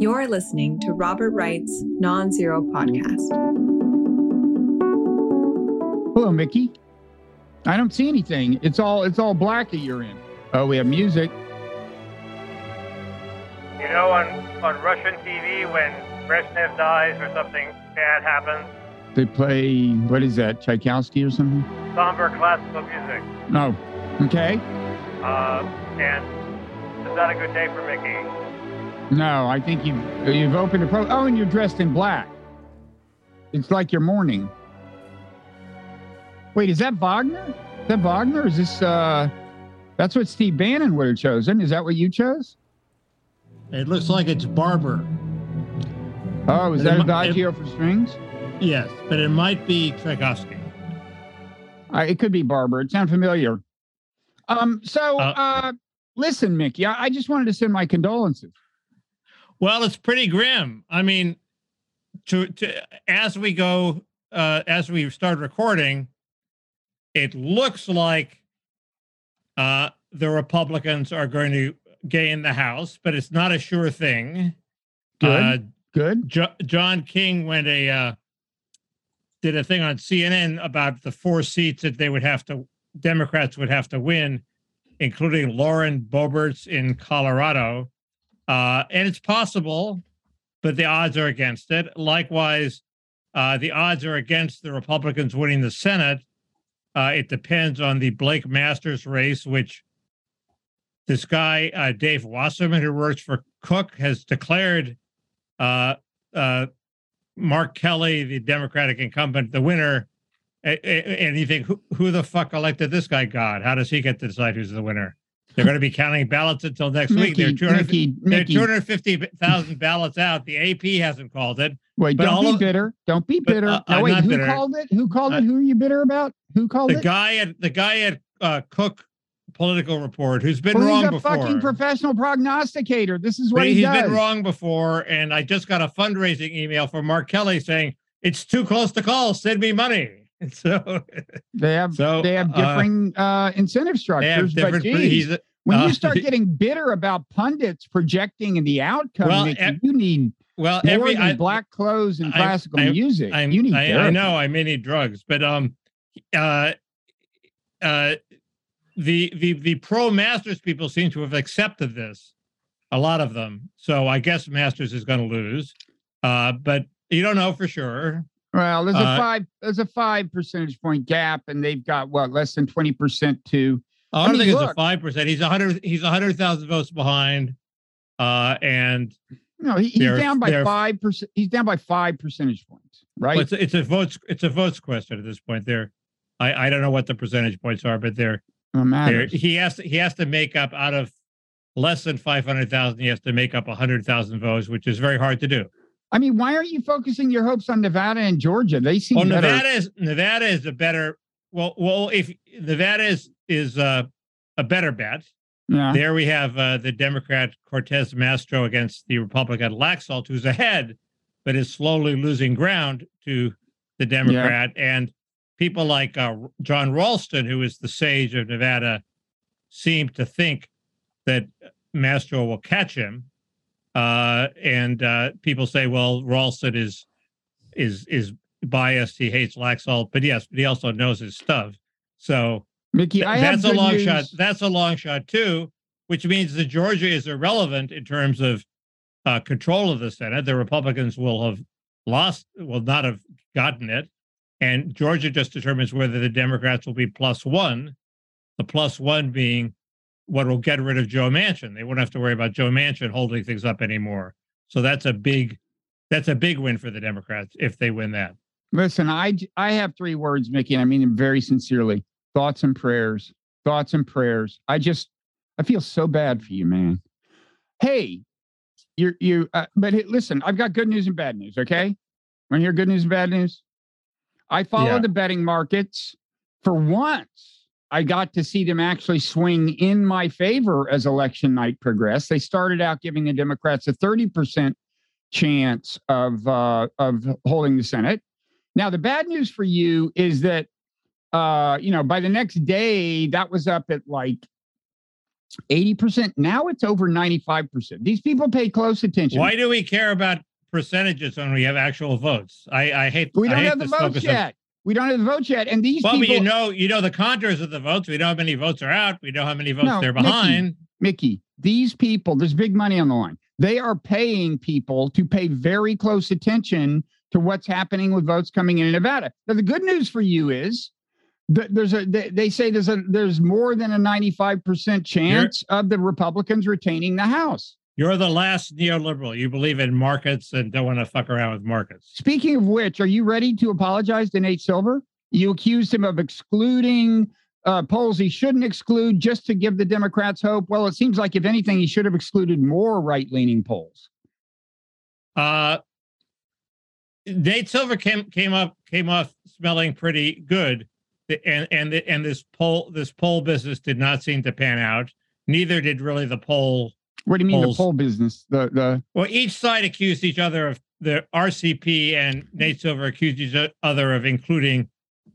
You're listening to Robert Wright's Nonzero Podcast. Hello, Mickey. I don't see anything. It's all it's all black that you're in. Oh, we have music. You know, on, on Russian TV, when Brezhnev dies or something bad happens, They play what is that? Tchaikovsky or something? somber classical music. No. Okay. Uh, and it's not a good day for Mickey. No, I think you've you've opened a pro. Oh, and you're dressed in black. It's like you're mourning. Wait, is that Wagner? Is that Wagner? Is this uh? That's what Steve Bannon would have chosen. Is that what you chose? It looks like it's Barber. Oh, is that Adagio for strings? Yes, but it might be Tchaikovsky. Uh, it could be Barber. It sounds familiar. Um. So, uh, Uh, listen, Mickey. I, I just wanted to send my condolences. Well, it's pretty grim. I mean, to to as we go, uh, as we start recording, it looks like uh, the Republicans are going to gain the House, but it's not a sure thing. Good. Uh, Good. Jo- John King went a uh, did a thing on CNN about the four seats that they would have to Democrats would have to win, including Lauren Boebert's in Colorado, uh, and it's possible, but the odds are against it. Likewise, uh, the odds are against the Republicans winning the Senate. Uh, it depends on the Blake Masters race, which this guy uh, Dave Wasserman, who works for Cook, has declared uh, uh, Mark Kelly, the Democratic incumbent, the winner. And you think, who, who the fuck elected this guy? God, how does he get to decide who's the winner? They're going to be counting ballots until next week. Mickey, There are 200 Mickey, there are 250,000 ballots out. The AP hasn't called it. Wait, but don't all be of- bitter. Don't be but, bitter. uh, no, wait, who bitter. called it? Who called I- it? Who are you bitter about? Who called The it? guy at the guy at uh, Cook Political Report, who's been well, wrong he's a before. fucking professional prognosticator. This is But what he he's does. been wrong before, and I just got a fundraising email from Mark Kelly saying it's too close to call. Send me money. And so They have So, they have uh, differing uh, incentive they have structures. But geez, He's when uh, you start getting bitter about pundits projecting the outcome, Well, ev- you need well more every than I, black clothes and I'm- classical I'm- music. I'm, you need I, I know I may need drugs, but um, uh, uh, the the the pro Masters people seem to have accepted this, a lot of them. So I guess Masters is going to lose, uh, but you don't know for sure. Well, there's a Uh, five there's a five percentage point gap, and they've got what less than twenty percent to I I don't mean, think it's a five percent. He's a hundred. He's a hundred thousand votes behind, uh, and no. He, he's down by five percent. He's down by five percentage points, right? it's, a- it's a votes. It's a votes question at this point. There, I I don't know what the percentage points are, but they're No there. He has to he has to make up out of less than five hundred thousand. He has to make up a hundred thousand votes, which is very hard to do. I mean, why aren't you focusing your hopes on Nevada and Georgia? They seem Well, better. Nevada is Nevada is a better. Well, well, if Nevada is is uh, a better bet, yeah. There we have uh, the Democrat Cortez Masto against the Republican Laxalt, who's ahead, but is slowly losing ground to the Democrat. And people like uh, Jon Ralston, who is the sage of Nevada, seem to think that Masto will catch him. Uh, and uh, people say, well, Ralston is is is biased. He hates Laxalt, but yes, but he also knows his stuff. So Mickey, I have that's a long news. shot. That's a long shot too, which means that Georgia is irrelevant in terms of uh, control of the Senate. The Republicans will have lost, will not have gotten it, and Georgia just determines whether the Democrats will be plus one. The plus one being what will get rid of Joe Manchin. They won't have to worry about Joe Manchin holding things up anymore. So that's a big, that's a big win for the Democrats if they win that. Listen, I I have three words, Mickey, and I mean them very sincerely. Thoughts and prayers. Thoughts and prayers. I just I feel so bad for you, man. Hey, you're you. Uh, but hey, listen, I've got good news and bad news. Okay, want to hear good news and bad news? I follow Yeah. the betting markets. For once, I got to see them actually swing in my favor as election night progressed. They started out giving the Democrats a thirty percent chance of uh, of holding the Senate. Now, the bad news for you is that, uh, you know, by the next day, that was up at like 80%. Now it's over 95%. These people pay close attention. Why do we care about percentages when we have actual votes? I, I hate. We don't hate have the votes yet. We don't have the votes yet. And these Well, people, but you know, you know the contours of the votes. We know how many votes are out. We know how many votes No, they're behind. Mickey, Mickey, these people, there's big money on the line. They are paying people to pay very close attention to what's happening with votes coming in in Nevada. Now, the good news for you is there's a they, they say there's a there's more than a 95% chance of the Republicans retaining the House. You're the last neoliberal. You believe in markets and don't want to fuck around with markets. Speaking of which, are you ready to apologize to Nate Silver? You accused him of excluding uh, polls he shouldn't exclude just to give the Democrats hope. Well, it seems like if anything, he should have excluded more right-leaning polls. Uh, Nate Silver came came up came off smelling pretty good, and and and this poll this poll business did not seem to pan out. Neither did really the poll. What do you mean Polls. the poll business? The the Well, each side accused each other of the RCP and Nate Silver accused each other of including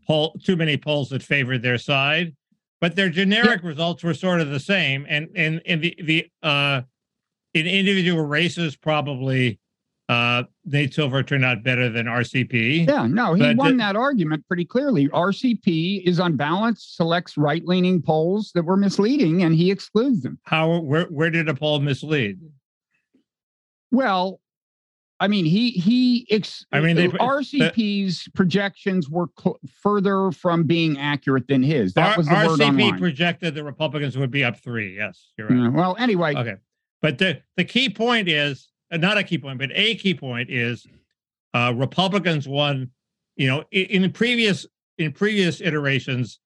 poll too many polls that favored their side, but their generic results were sort of the same. And and in the the uh, in individual races, probably uh, Nate Silver turned out better than RCP. yeah, no, he won the- that argument pretty clearly. RCP is on balance, selects right-leaning polls that were misleading, and he excludes them. How where where did a poll mislead? Well, I mean, he he. Ex- I mean, they- RCP's projections were cl- further from being accurate than his. That R- was the word RCP online. projected the Republicans would be up three. Yes, you're right. Yeah, well, anyway, Okay. But the, the key point is uh, not a key point, but a key point is uh, Republicans won, you know, in, in previous in previous iterations,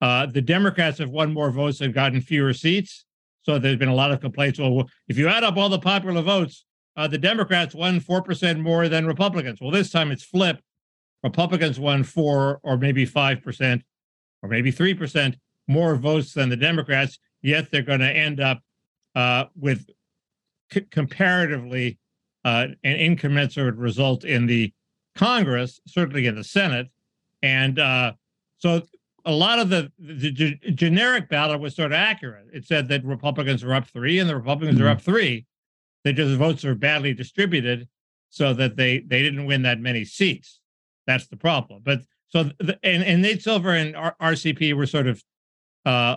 uh, the Democrats have won more votes and gotten fewer seats. So there's been a lot of complaints. Well, if you add up all the popular votes, uh, the Democrats won four percent more than Republicans. Well, this time it's flipped. Republicans won four or maybe five percent, or maybe three percent more votes than the Democrats. Yet they're going to end up uh, with comparatively uh, an incommensurate result in the Congress, certainly in the Senate, and uh, so a lot of the, the ge- generic ballot was sort of accurate. It said that Republicans were up three, and the Republicans are up three. They just votes are badly distributed, so that they they didn't win that many seats. That's the problem. But so the, and and Nate Silver and R- RCP were sort of uh,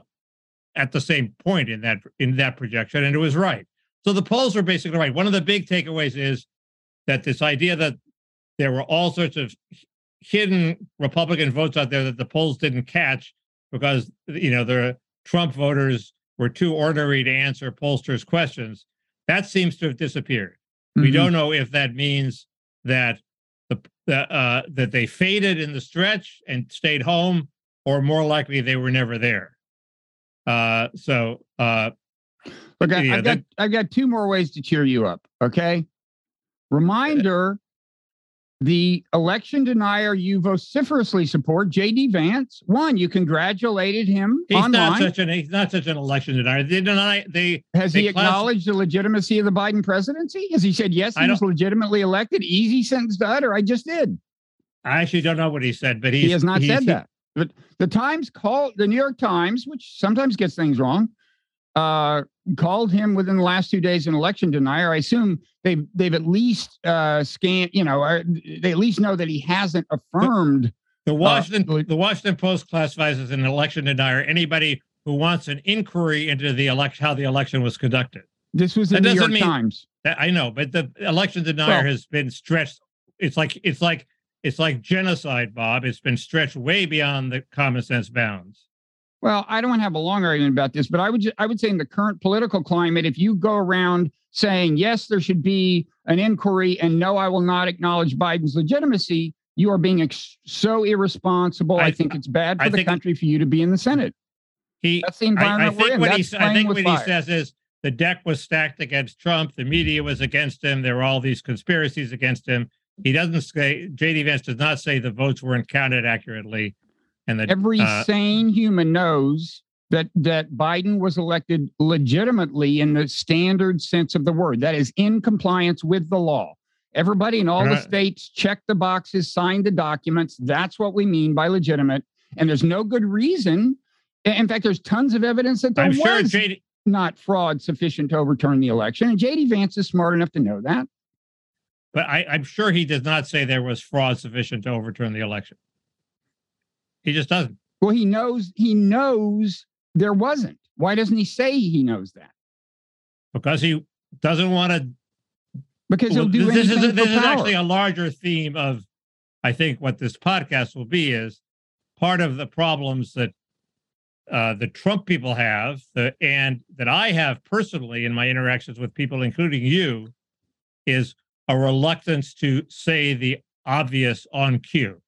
at the same point in that in that projection, and it was right. So the polls were basically right. One of the big takeaways is that this idea that there were all sorts of hidden Republican votes out there that the polls didn't catch because you know the Trump voters were too ornery to answer pollsters' questions. That seems to have disappeared. We mhm. don't know if that means that the, the uh, that they faded in the stretch and stayed home, or more likely they were never there. Uh, so uh, Look, I, Yeah, I've got I've got two more ways to cheer you up. Okay. Reminder: the election denier you vociferously support, J.D. Vance, one. You congratulated him he's online. not such an he's not such an election denier. They deny they Has they he class- acknowledged the legitimacy of the Biden presidency? Has he said yes, he was legitimately elected? Easy sentence to utter. I just did. I actually don't know what he said, but he's, he has not said that. But the Times called the New York Times, which sometimes gets things wrong, uh, called him within the last two days an election denier. I assume they've they've at least uh, scanned, you know, uh, they at least know that he hasn't affirmed. The Washington le- the Washington Post classifies as an election denier anybody who wants an inquiry into the election how the election was conducted. This was the That New York mean- Times. That- I know, but the election denier Well- has been stretched. It's like it's like it's like genocide, Bob. It's been stretched way beyond the common sense bounds. Well, I don't want to have a long argument about this, but I would I would say in the current political climate, if you go around saying yes, there should be an inquiry, and no, I will not acknowledge Biden's legitimacy, you are being ex- so irresponsible. I, I- think it's bad for I the country for you to be in the Senate. He That's the I, I environment we're think in. what he That's I think what he says is the deck was stacked against Trump. The media was against him. There were all these conspiracies against him. He doesn't say JD Vance does not say the votes weren't counted accurately, and that Every uh, sane human knows that that Biden was elected legitimately in the standard sense of the word. That is in compliance with the law. Everybody in all the states checked the boxes, signed the documents. That's what we mean by legitimate. And there's no good reason. In fact, there's tons of evidence that there I'm was. sure JD not fraud sufficient to overturn the election. And JD Vance is smart enough to know that. But I, I'm sure he does not say there was fraud sufficient to overturn the election. He just doesn't. Well, he knows he knows there wasn't. Why doesn't he say he knows that? Because he doesn't want to Because he'll do this anything is this is actually a larger theme of i think what this podcast will be is part of the problems that uh, the trump people have the, and that i have personally in my interactions with people including you is a reluctance to say the obvious on cue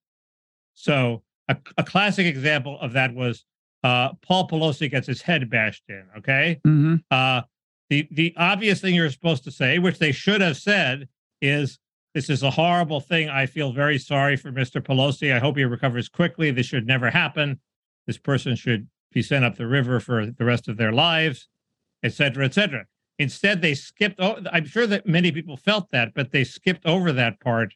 so a, a classic example of that was uh, paul pelosi gets his head bashed in okay Mhm. uh, the the obvious thing you're supposed to say, which they should have said, is this is a horrible thing. I feel very sorry for Mr. Pelosi. I hope he recovers quickly. This should never happen. This person should be sent up the river for the rest of their lives, et cetera, et cetera. Instead, they skipped. Oh, I'm sure that many people felt that, but they skipped over that part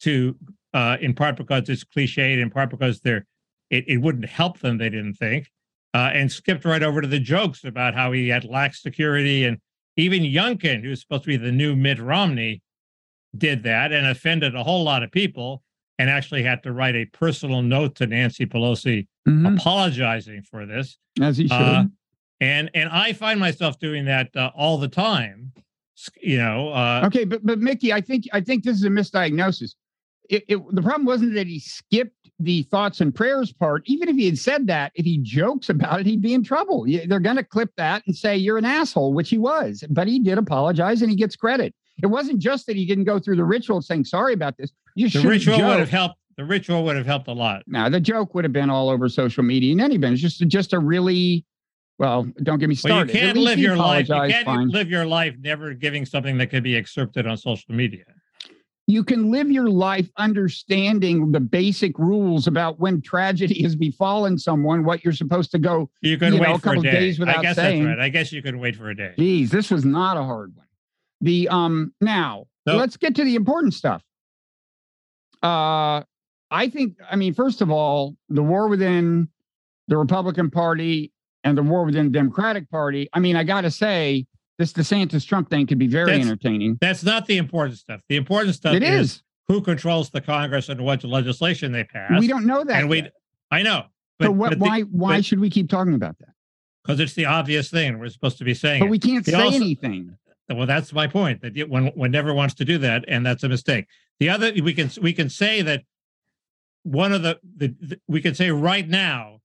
to, uh, in part because it's cliched, in part because they're it, it wouldn't help them. They didn't think uh, and skipped right over to the jokes about how he had lax security. And even Youngkin, who's supposed to be the new Mitt Romney, did that and offended a whole lot of people and actually had to write a personal note to Nancy Pelosi Mhm. apologizing for this. As he should. Uh, and and I find myself doing that uh, all the time. You know, uh, okay, but but Mickey, I think I think this is a misdiagnosis. It, it, the problem wasn't that he skipped the thoughts and prayers part. Even if he had said that, if he jokes about it, he'd be in trouble. They're going to clip that and say you're an asshole, which he was. But he did apologize and he gets credit. It wasn't just that he didn't go through the ritual saying sorry about this. You the should ritual joke. would have helped. The ritual would have helped a lot. Now the joke would have been all over social media in any event. It's just just a really well. Don't get me Well, started. you can't live your life. You can't fine. live your life never giving something that could be excerpted on social media. You can live your life understanding the basic rules about when tragedy has befallen someone, what you're supposed to go. You can You know, wait a for a day. days I guess saying. that's right. I guess you can wait for a day. Geez, this was not a hard one. The um now No. let's get to the important stuff. Uh I think, I mean, first of all, the war within the Republican Party and the war within the Democratic Party. I mean, I gotta say, this DeSantis Trump thing could be very That's- entertaining. That's not the important stuff. The important stuff It is, is. who controls the Congress and what legislation they pass. We don't know that. and we. I know, so but, what, but the- why why but- should we keep talking about that? because it's the obvious thing. We're supposed to be saying But it. we can't They say also- anything. Well, that's my point. That you- one one never wants to do that, and that's a mistake. The other we can we can say that one of the, the, the we can say right now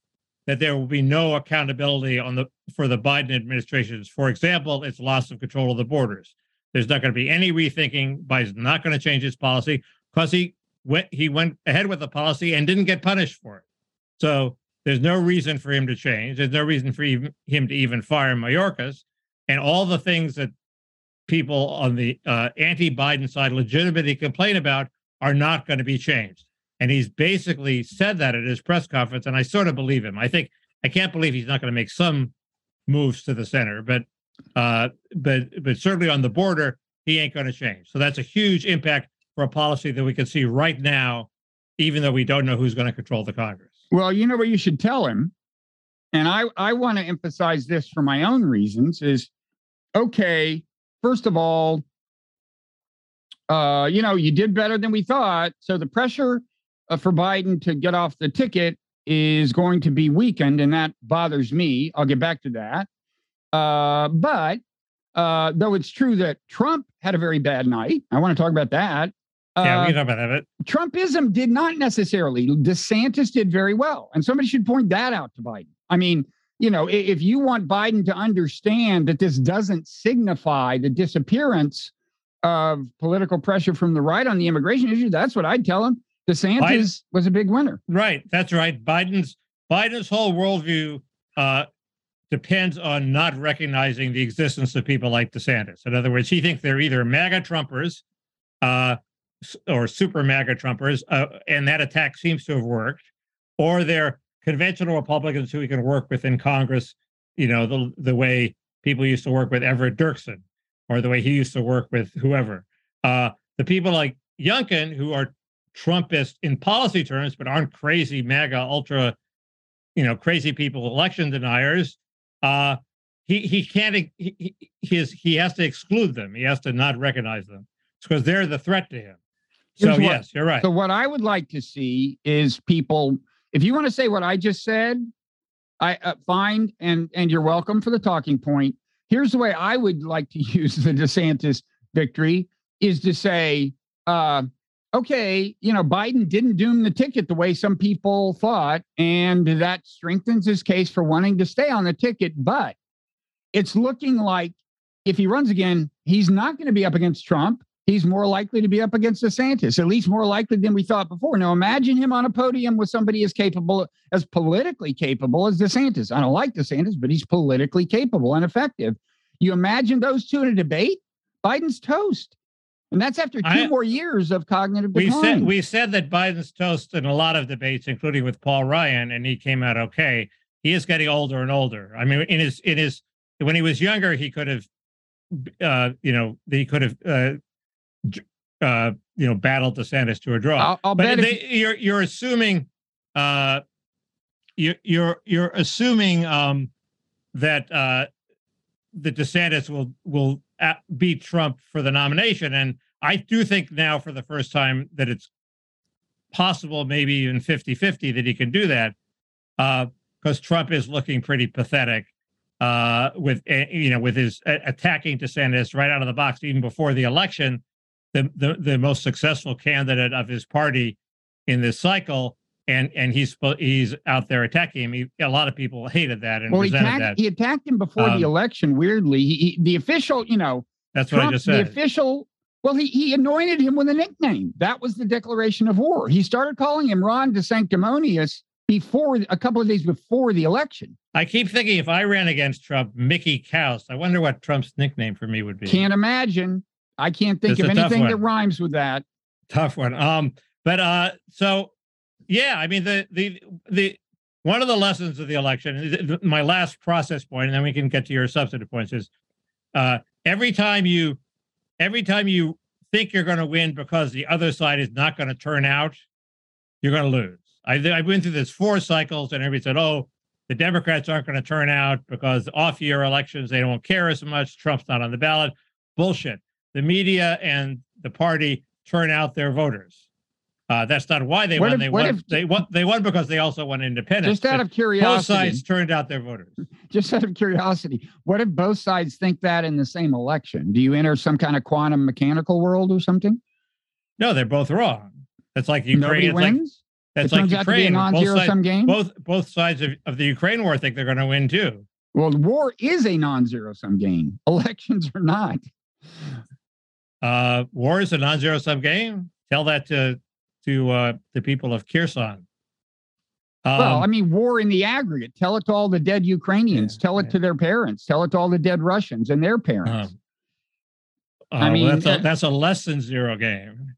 that there will be no accountability on the for the Biden administrations. For example, its loss of control of the borders. There's not going to be any rethinking. Biden's not going to change his policy because he went he went ahead with the policy and didn't get punished for it. So there's no reason for him to change. There's no reason for even, him to even fire Mayorkas and all the things that people on the uh, anti-Biden side legitimately complain about are not going to be changed. And he's basically said that at his press conference, and I sort of believe him. I think I can't believe he's not going to make some moves to the center, but uh, but but certainly on the border, he ain't going to change. So that's a huge impact for a policy that we can see right now, even though we don't know who's going to control the Congress. Well, you know what you should tell him, and I I want to emphasize this for my own reasons. Is okay. First of all, uh, you know, you did better than we thought. So the pressure uh, for Biden to get off the ticket is going to be weakened, and that bothers me. I'll get back to that. Uh, but uh, though it's true that Trump had a very bad night, I want to talk about that. yeah, Uh, we can talk about that. But Trumpism did not necessarily. DeSantis did very well. And somebody should point that out to Biden. I mean, you know, if you want Biden to understand that this doesn't signify the disappearance of political pressure from the right on the immigration issue, that's what I'd tell him. DeSantis was a big winner. Right, that's right. Biden's Biden's whole worldview uh, depends on not recognizing the existence of people like DeSantis. In other words, he thinks they're either MAGA Trumpers uh, or super MAGA Trumpers, uh, and that attack seems to have worked, or they're conventional Republicans who he can work with in Congress. You know, the the way people used to work with Everett Dirksen, or the way he used to work with whoever. Uh, the people like Youngkin, who are Trumpist in policy terms, but aren't crazy MAGA ultra, you know, crazy people election deniers. Uh, he he can't he, he his he has to exclude them. He has to not recognize them because they're the threat to him. So what- yes, you're right. So what I would like to see is people. If you want to say what I just said, I uh, fine and and you're welcome for the talking point. Here's the way I would like to use the DeSantis victory is to say, uh, okay, you know, Biden didn't doom the ticket the way some people thought, and that strengthens his case for wanting to stay on the ticket. But it's looking like if he runs again, he's not going to be up against Trump he's more likely to be up against DeSantis, at least more likely than we thought before. Now, imagine him on a podium with somebody as capable, as politically capable as DeSantis. I don't like DeSantis, but he's politically capable and effective. You imagine those two in a debate? Biden's toast. And that's after two I- more years of cognitive we decline. said we said that Biden's toast in a lot of debates, including with Paul Ryan, and he came out okay. He is getting older and older. I mean, in his in his when he was younger, he could have, uh, you know, he could have, uh, uh, you know, battled DeSantis to a draw. I'll, I'll but bet if- you're you're assuming, uh, you you're you're assuming um, that uh, that DeSantis will will beat Trump for the nomination, and I do think now for the first time that it's possible, maybe even 50-50 that he can do that, because Trump is looking pretty pathetic uh, with uh, you know with his uh, attacking DeSantis right out of the box even before the election. The, the the most successful candidate of his party in this cycle, and and he's he's out there attacking him. He, a lot of people hated that and well, he attacked, that. he attacked him before Um, the election. Weirdly, he, he, the official, you know, That's what I Trump, just the official. Well, he he anointed him with a nickname. That was the declaration of war. He started calling him Ron de Sanctimonious before a couple of days before the election. I keep thinking if I ran against Trump, Mickey Kaus. I wonder what Trump's nickname for me would be. Can't imagine. I can't think It's of anything that rhymes with that. tough one. Um, but uh, so yeah, I mean the the the one of the lessons of the election. My last process point, and then we can get to your substantive points. Is uh, every time you every time you think you're going to win because the other side is not going to turn out, you're going to lose. I I've been through this four cycles, and everybody said, "Oh, the Democrats aren't going to turn out because off-year elections they don't care as much. Trump's not on the ballot." Bullshit. The media and the party turn out their voters. Uh, that's not why they What won. if- they won. if- they won. They won because they also won independence. Just out of both sides turned out their voters. just out of curiosity, what if both sides think that in the same election? Do you enter some kind of quantum mechanical world or something? No, they're both wrong. That's like Ukraine. Nobody it's like- wins. that's like turns out to be a Ukraine. Both sides, game. both both sides of, of the Ukraine war think they're going to win too. well, war is a non-zero sum game. Elections are not. Uh, war is a non-zero sum game. Tell that to to uh, the people of Kherson. Um, well, I mean, war in the aggregate. Tell it to all the dead Ukrainians. Yeah, tell it yeah. to their parents. Tell it to all the dead Russians and their parents. Um, I uh, mean, well, that's, uh, a, that's a less than zero game.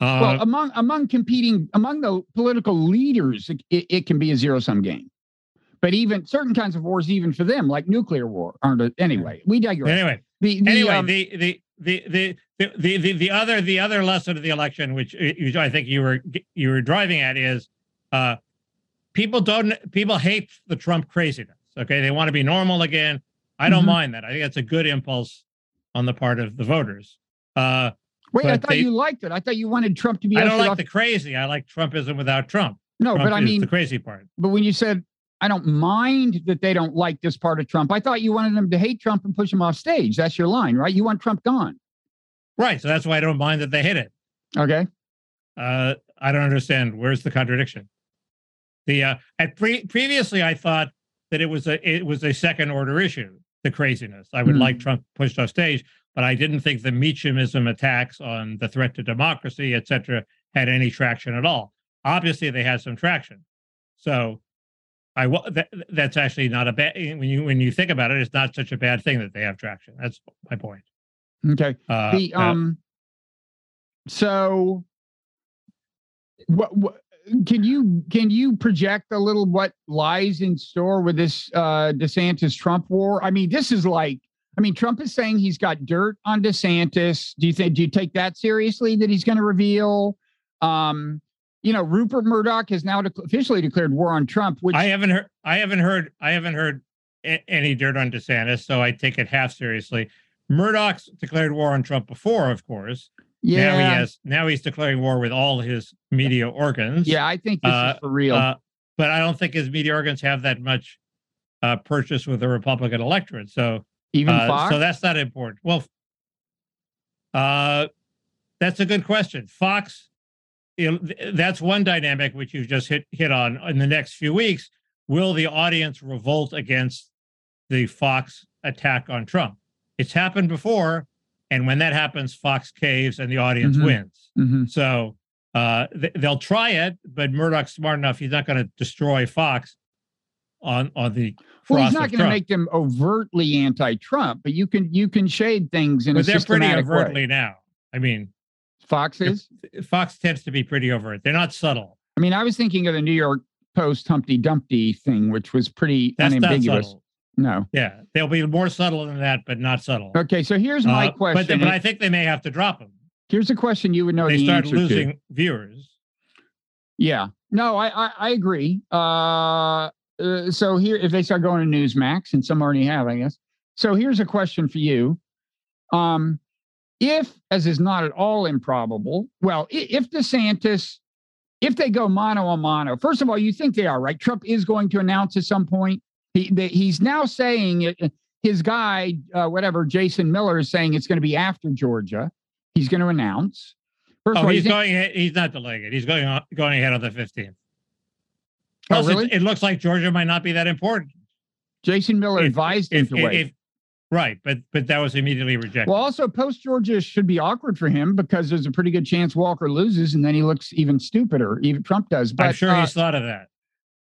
Uh, well, among among competing among the political leaders, it, it, it can be a zero sum game. But even certain kinds of wars, even for them, like nuclear war, aren't. A, anyway, we digress. anyway, the, the, anyway, um, the, the, the, the, the, the, the, the other the other lesson of the election, which, uh, which I think you were you were driving at, is uh, people don't people hate the Trump craziness. Okay, they want to be normal again. I don't Mhm. mind that. I think that's a good impulse on the part of the voters. Uh, wait, I thought they- you liked it. I thought you wanted Trump to be. I don't like off- the crazy. I like Trumpism without Trump. no, Trump but I mean, the crazy part. but when you said I don't mind that they don't like this part of Trump, I thought you wanted them to hate Trump and push him off stage. That's your line, right? You want Trump gone. Right. So that's why I don't mind that they hit it. Okay. Uh, I don't understand. Where's the contradiction? The uh, at pre- previously, I thought that it was a it was a second order issue. The craziness. I would Hmm. like Trump pushed off stage, but I didn't think the Meachamism attacks on the threat to democracy, et cetera, had any traction at all. Obviously, they had some traction. So, I that, that's actually not a bad when you when you think about it. It's not such a bad thing that they have traction. That's my point. Okay. Uh, the uh, um so what, what can you can you project a little what lies in store with this uh DeSantis Trump war? I mean, this is like I mean, Trump is saying he's got dirt on DeSantis. Do you think do you take that seriously that he's going to reveal? Um, you know, Rupert Murdoch has now dec- officially declared war on Trump, which I haven't heard. I haven't heard. I haven't heard a- any dirt on DeSantis, so I take it half seriously. Murdoch's declared war on Trump before, of course. Yeah. Now he has. Now he's declaring war with all his media organs. Yeah, I think this Uh, is for real. Uh, but I don't think his media organs have that much uh, purchase with the Republican electorate. So, Even uh, Fox. so that's not important. Well, uh, that's a good question. Fox, that's one dynamic which you've just hit hit on. In the next few weeks, will the audience revolt against the Fox attack on Trump? It's happened before, and when that happens, Fox caves and the audience Mhm. wins. Mhm. So uh, th- they'll try it, but Murdoch's smart enough; he's not going to destroy Fox on on the Well, he's not going to make them overtly anti-Trump, but you can you can shade things in but a they're pretty systematic way. overtly now. I mean, Fox is. Fox tends to be pretty overt. They're not subtle. I mean, I was thinking of the New York Post Humpty Dumpty thing, which was pretty That's unambiguous. No. Yeah, they'll be more subtle than that, but not subtle. Okay, so here's my Uh, question. But, but I think they may have to drop them. here's a question you would know They the start losing to. viewers. Yeah. No, I I, I agree. Uh, uh, so here, if they start going to Newsmax, and some already have, I guess. So here's a question for you. Um, if, as is not at all improbable, well, if DeSantis, if they go mano a mano, first of all, you think they are right. Trump is going to announce at some point. He they, he's now saying. His guy, uh, whatever, Jason Miller is saying it's going to be after Georgia. He's going to announce. First Oh, all, you he's going. ahead- He's not delaying it. He's going on, going ahead on the fifteenth. Oh, really? it, it looks like Georgia might not be that important. Jason Miller If- advised him to if, wait. if- right, but but that was immediately rejected. Well, also post Georgia should be awkward for him because there's a pretty good chance Walker loses, and then he looks even stupider. Even Trump does. But I'm sure uh, he's thought of that.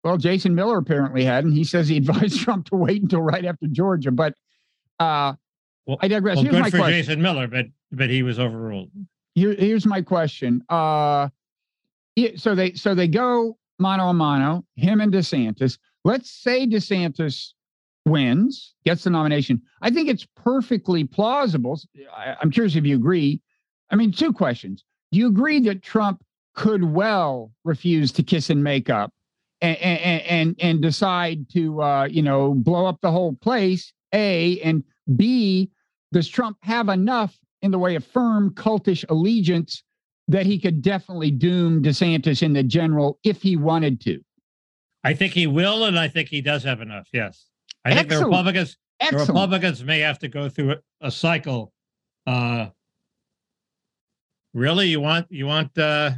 Well, Jason Miller apparently hadn't. he says he advised Trump to wait until right after Georgia. But uh, Well- I digress. Well, here's my good for question. Jason Miller, but but he was overruled. Here, here's my question. Uh, so they so they go mano a mano, him and DeSantis. Let's say DeSantis wins, gets the nomination. I think it's perfectly plausible. I, I'm curious if you agree. I mean, two questions. Do you agree that Trump could well refuse to kiss and make up and and and, decide to uh, you know blow up the whole place? A and B. Does Trump have enough in the way of firm cultish allegiance that he could definitely doom DeSantis in the general if he wanted to? I think he will, and I think he does have enough. Yes, I think the Excellent. Republicans the Republicans may have to go through a, a cycle. Uh, really, you want you want uh,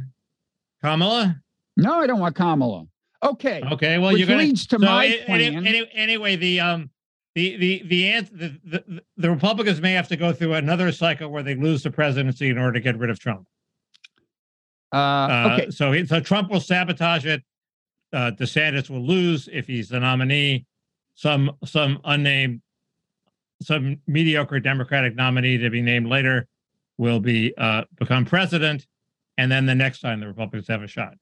Kamala? No, I don't want Kamala. Okay. Okay, well you're going leads to so my any- plan. any- anyway, the um the the the, the the the Republicans may have to go through another cycle where they lose the presidency in order to get rid of Trump. Uh, Uh, okay. So he, so Trump will sabotage it. Uh, DeSantis will lose if he's the nominee. Some some unnamed, some mediocre Democratic nominee to be named later will be uh, become president, and then the next time the Republicans have a shot,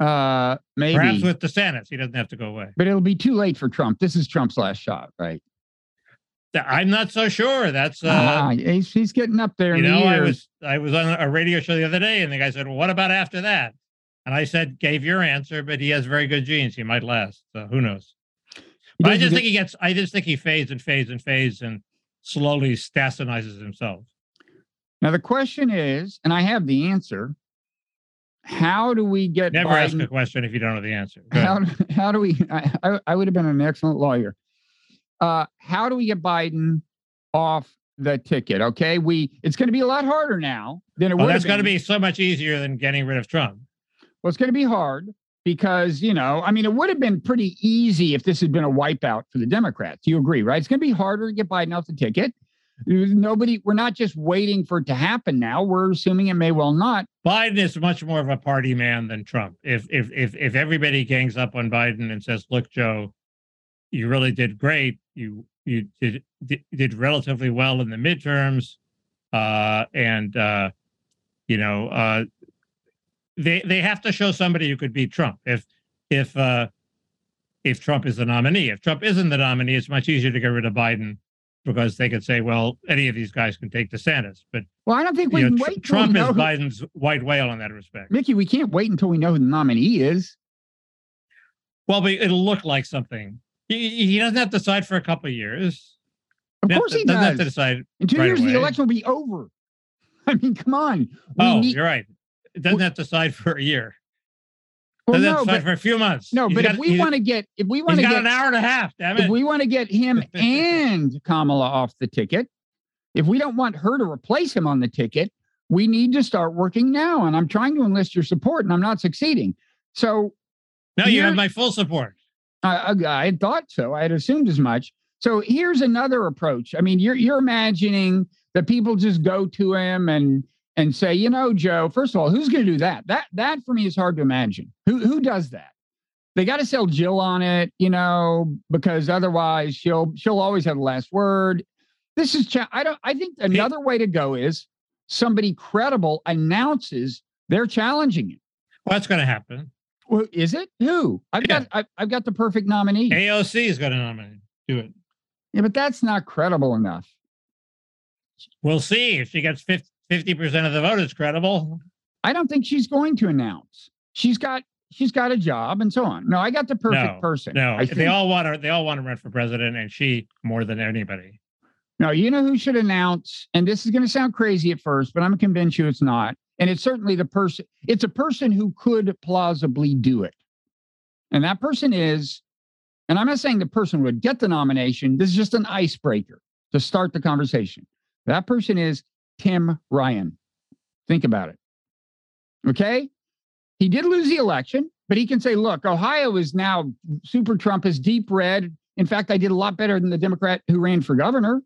Uh, maybe. perhaps with DeSantis, he doesn't have to go away. but it'll be too late for Trump. This is Trump's last shot, right? I'm not so sure. That's uh, Ah, he's, he's getting up there you in know, the I was I was on a radio show the other day, and the guy said, "Well, what about after that?" And I said, "Gave your answer, but he has very good genes. He might last. So who knows?" But I just get- think he gets. I just think he fades and fades and fades and slowly Stassenizes himself. now the question is, and I have the answer. How do we get Never Biden? ask a question if you don't know the answer. How, do- how do we I, I, I would have been an excellent lawyer uh how do we get biden off the ticket okay we it's going to be a lot harder now than it Well, would that's going to be so much easier than getting rid of Trump. well it's going to be hard because you know i mean it would have been pretty easy if this had been a wipeout for the democrats you agree right it's going to be harder to get biden off the ticket nobody we're not just waiting for it to happen now we're assuming it may well not Biden is much more of a party man than Trump. If if if if everybody gangs up on Biden and says, "Look, Joe, you really did great. You you did did, did relatively well in the midterms, uh, and uh, you know uh, they they have to show somebody who could beat Trump. If if uh, if Trump is the nominee, if Trump isn't the nominee, it's much easier to get rid of Biden because they could say, "Well, any of these guys can take DeSantis." But well i don't think we know, can wait we Trump is who- Biden's white whale in that respect. mickey we can't wait until we know who the nominee is Well, but it'll look like something. He, he doesn't have to decide for a couple of years. Of course he doesn't have to decide. In two right years, away. the election will be over. I mean, come on. We Oh, need- you're right. It doesn't have to decide for a year. Well, no, but, for a few months. no, He's but got- if we want to get, if we want to got get, an hour and a half. Damn if we want to get him and Kamala off the ticket, if we don't want her to replace him on the ticket, we need to start working now. And I'm trying to enlist your support, and I'm not succeeding. So no, you have my full support. I, I, I had thought so. I had assumed as much. So here's another approach. I mean, you're you're imagining that people just go to him and and say, you know, Joe. First of all, who's going to do that? That that for me is hard to imagine. Who who does that? They got to sell Jill on it, you know, because otherwise she'll she'll always have the last word. This is cha- I don't. I think another way to go is somebody credible announces they're challenging it. What's going to happen? Well, is it who? I've Yeah. got I've, I've got the perfect nominee. AOC is going to nominate. Do it. Yeah, but that's not credible enough. We'll see if she gets 50 percent of the vote. is credible. I don't think she's going to announce. She's got she's got a job and so on. No, I got the perfect No, person. No, I they think- all want to. They all want to run for president, and she more than anybody. No, you know who should announce, and this is going to sound crazy at first, but I'm convinced you it's not. And it's certainly the person, it's a person who could plausibly do it. And that person is, and I'm not saying the person would get the nomination. This is just an icebreaker to start the conversation. That person is Tim Ryan. Think about it. Okay. He did lose the election, but he can say, look, Ohio is now super Trump is deep red. In fact, I did a lot better than the Democrat who ran for governor.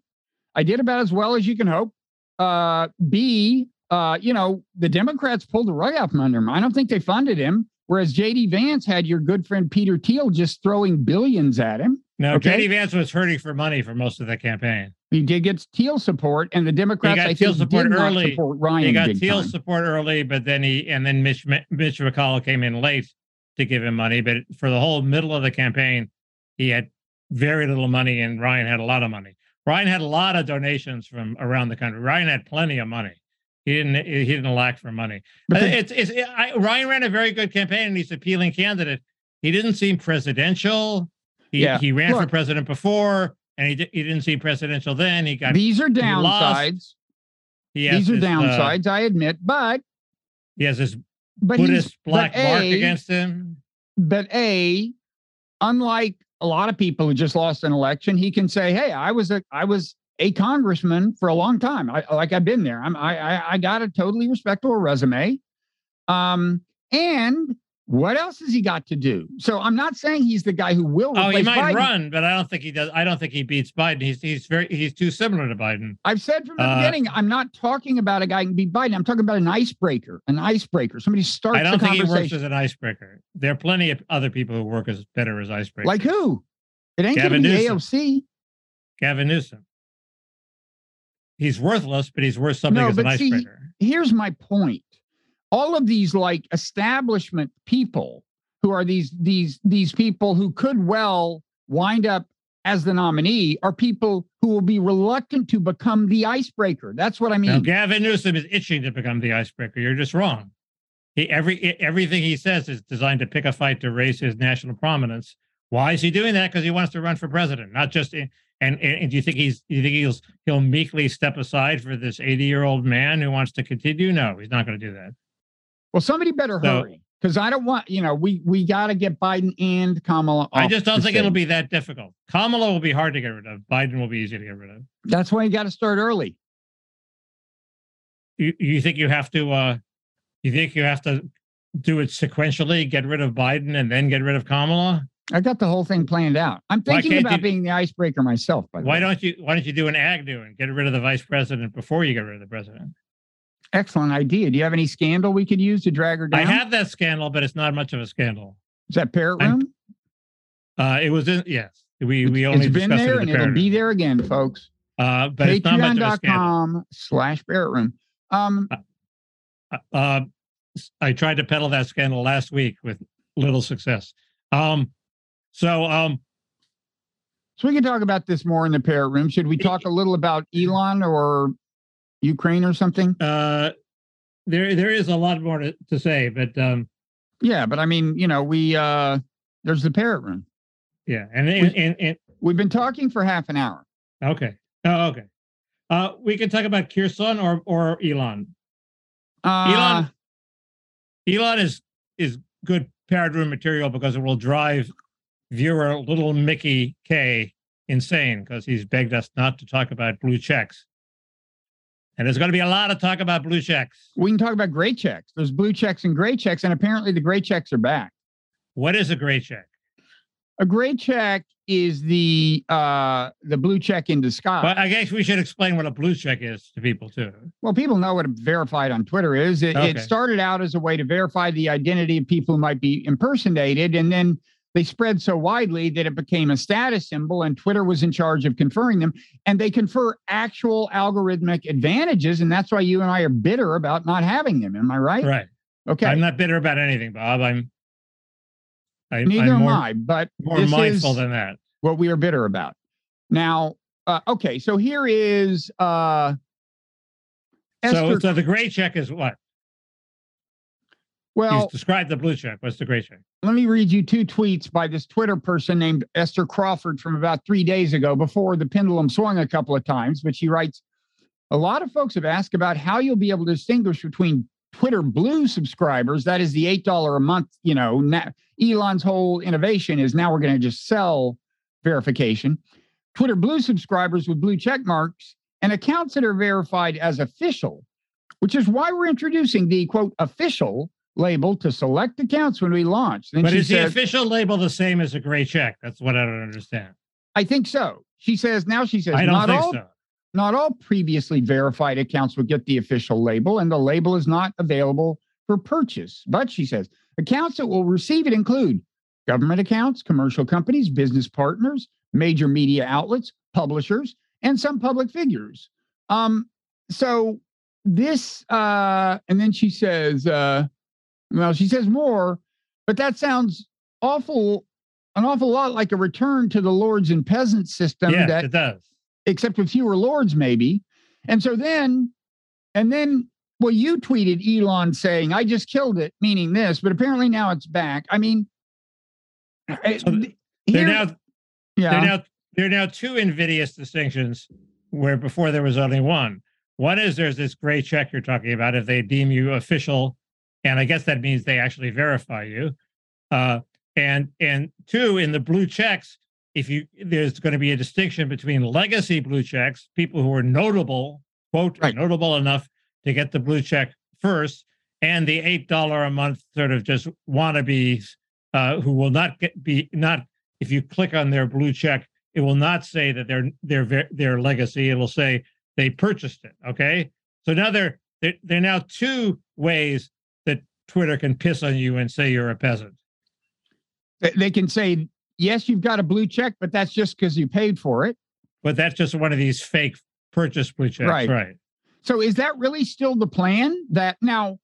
I did about as well as you can hope. Uh, B, uh, you know, the Democrats pulled the rug out from under him. I don't think they funded him. Whereas J.D. Vance had your good friend Peter Thiel just throwing billions at him. No, Okay. Vance was hurting for money for most of the campaign. He did get Thiel support, and the Democrats got I Thiel think support did not early. support Ryan he got Thiel's time. support early, but then he and then Mitch Mitch McConnell came in late to give him money. But for the whole middle of the campaign, he had very little money, and Ryan had a lot of money. Ryan had a lot of donations from around the country. Ryan had plenty of money. He didn't. He didn't lack for money. But Uh, it's it's I, Ryan ran a very good campaign, and he's an appealing candidate. He didn't seem presidential. He Yeah. he ran for president before, and he he didn't see presidential then. He got These are downsides. These are this, uh, downsides, I admit, but he has this but Buddhist black but mark A, against him. but a unlike a lot of people who just lost an election he can say hey i was a i was a congressman for a long time i like i've been there i'm i i, I got a totally respectable resume um and what else has he got to do so i'm not saying he's the guy who will Oh, he might Biden. run, but I don't think he does. I don't think he beats Biden. He's he's very he's too similar to Biden. i've said from the Uh, beginning i'm not talking about a guy who can beat biden i'm talking about an icebreaker an icebreaker somebody starts I don't think he works as an icebreaker. There are plenty of other people who work as better as icebreakers. like who it ain't gonna Gavin be Newsom. aoc Gavin Newsom. He's worthless, but he's worth something No, as an see, icebreaker. here's my point all of these like establishment people who are these these these people who could well wind up as the nominee are people who will be reluctant to become the icebreaker that's what i mean. Now, Gavin Newsom is itching to become the icebreaker. You're just wrong. He every everything he says is designed to pick a fight to raise his national prominence. Why is he doing that? Because he wants to run for president, not just in, and, and and do you think he's do you think he'll he'll meekly step aside for this 80 year old man who wants to continue? No, he's not going to do that. Well somebody better So- hurry because i don't want you know we we got to get biden and kamala I just don't think it'll be that difficult. Kamala will be hard to get rid of. Biden will be easy to get rid of. that's why you got to start early You you think you have to uh you think you have to do it sequentially, get rid of Biden and then get rid of Kamala? i got the whole thing planned out i'm thinking about you- being the icebreaker myself by the Why way. don't you why don't you do an Agnew and get rid of the vice president before you get rid of the president? Excellent idea do you have any scandal we could use to drag her down I have that scandal, but it's not much of a scandal. is that parrot room Uh it was in yes. We we It's- only it's been there and the it'll be there again, folks. Uh but it's not much of a scandal. Patreon.com slash parrot Room. Um, Uh I tried to peddle that scandal last week with little success. Um so um so we can talk about this more in the Parrot Room. Should we talk a little about Elon or Ukraine or something? uh there there is a lot more to, to say, but um Yeah, but I mean, you know, we uh there's the Parrot Room. Yeah, and and, and, and We've been talking for half an hour. okay, oh, okay. Uh, we can talk about Kherson or or Elon. Uh, Elon Elon is is good parrot room material because it will drive viewer little Mickey K insane because he's begged us not to talk about blue checks. And there's going to be a lot of talk about blue checks. we can talk about gray checks. There's blue checks and gray checks, and apparently the gray checks are back. What is a gray check? A gray check is the uh the blue check in disguise. Well, I guess we should explain what a blue check is to people too. Well, people know what a verified on Twitter is. It, it started out as a way to verify the identity of people who might be impersonated, and then they spread so widely that it became a status symbol, and Twitter was in charge of conferring them. And they confer actual algorithmic advantages, and that's why you and I are bitter about not having them. Am I right? Right. Okay. I'm not bitter about anything, Bob. I'm I, Neither I'm am more, I, but more mindful than that. what we are bitter about. Now, uh, okay, so here is uh, So, so the gray check is what? Well, you described the blue check. What's the gray check? let me read you two tweets by this Twitter person named Esther Crawford from about three days ago before the pendulum swung a couple of times. But she writes A lot of folks have asked about how you'll be able to distinguish between Twitter Blue subscribers, that is the $8 a month, you know, Elon's whole innovation is now we're going to just sell verification. Twitter Blue subscribers with blue check marks and accounts that are verified as official, which is why we're introducing the quote official label to select accounts when we launch. Then But she is the official label the same as a gray check? That's what I don't understand. I think so. She says now she says I don't not think all so. not all previously verified accounts will get the official label, and the label is not available for purchase. But she says accounts that will receive it include government accounts, commercial companies, business partners, major media outlets, publishers, and some public figures. Um, so this, uh, and then she says, uh, well, she says more, but that sounds awful, an awful lot like a return to the lords and peasants system yes, that it does. except with fewer lords, maybe. And so then, and then, well, you tweeted Elon saying, I just killed it, meaning this, but apparently now it's back. I mean, So eh, here- They're now yeah, There are now there are now two invidious distinctions where before there was only one. One is there's this gray check you're talking about if they deem you official, and I guess that means they actually verify you. Uh, and and two in the blue checks, if you there's going to be a distinction between legacy blue checks, people who are notable, quote Right. notable enough to get the blue check first, and the eight dollar a month sort of just wannabes uh, who will not get be not if you click on their blue check, it will not say that they're they're their legacy. It'll say they purchased it. Okay, so now there there there are now two ways Twitter can piss on you and say you're a peasant. they- can say, yes, you've got a blue check, but that's just because you paid for it. But that's just one of these fake purchase blue checks, Right. right? So is that really still the plan? That now,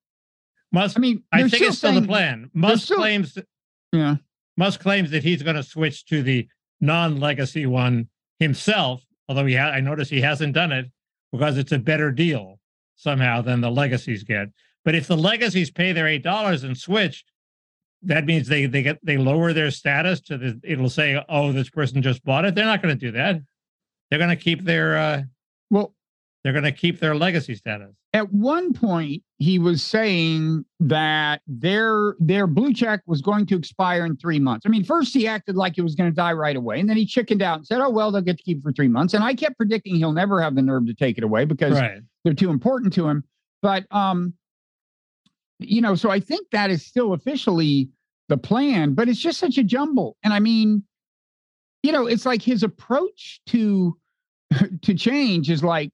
Musk, I mean, I think it's still saying- the plan. Musk still- claims that Yeah. Musk claims that he's going to switch to the non-legacy one himself, although he ha- I notice he hasn't done it because it's a better deal somehow than the legacies get. But if the legacies pay their eight dollars and switch, that means they they get they lower their status to the it'll say, oh, this person just bought it. They're not going to do that. They're going to keep their uh Well, they're going to keep their legacy status. at one point he was saying that their their blue check was going to expire in three months. I mean, first he acted like it was going to die right away, and then he chickened out and said, "Oh well, they'll get to keep it for three months." And I kept predicting he'll never have the nerve to take it away because Right. they're too important to him. But um, you know, so I think that is still officially the plan, but it's just such a jumble. And I mean, you know, it's like his approach to to change is like